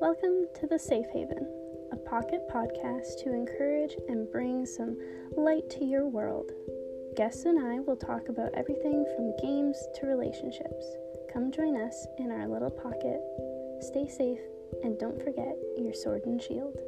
Welcome to The Safe Haven, a pocket podcast to encourage and bring some light to your world. Guests and I will talk about everything from games to relationships. Come join us in our little pocket. Stay safe and don't forget your sword and shield.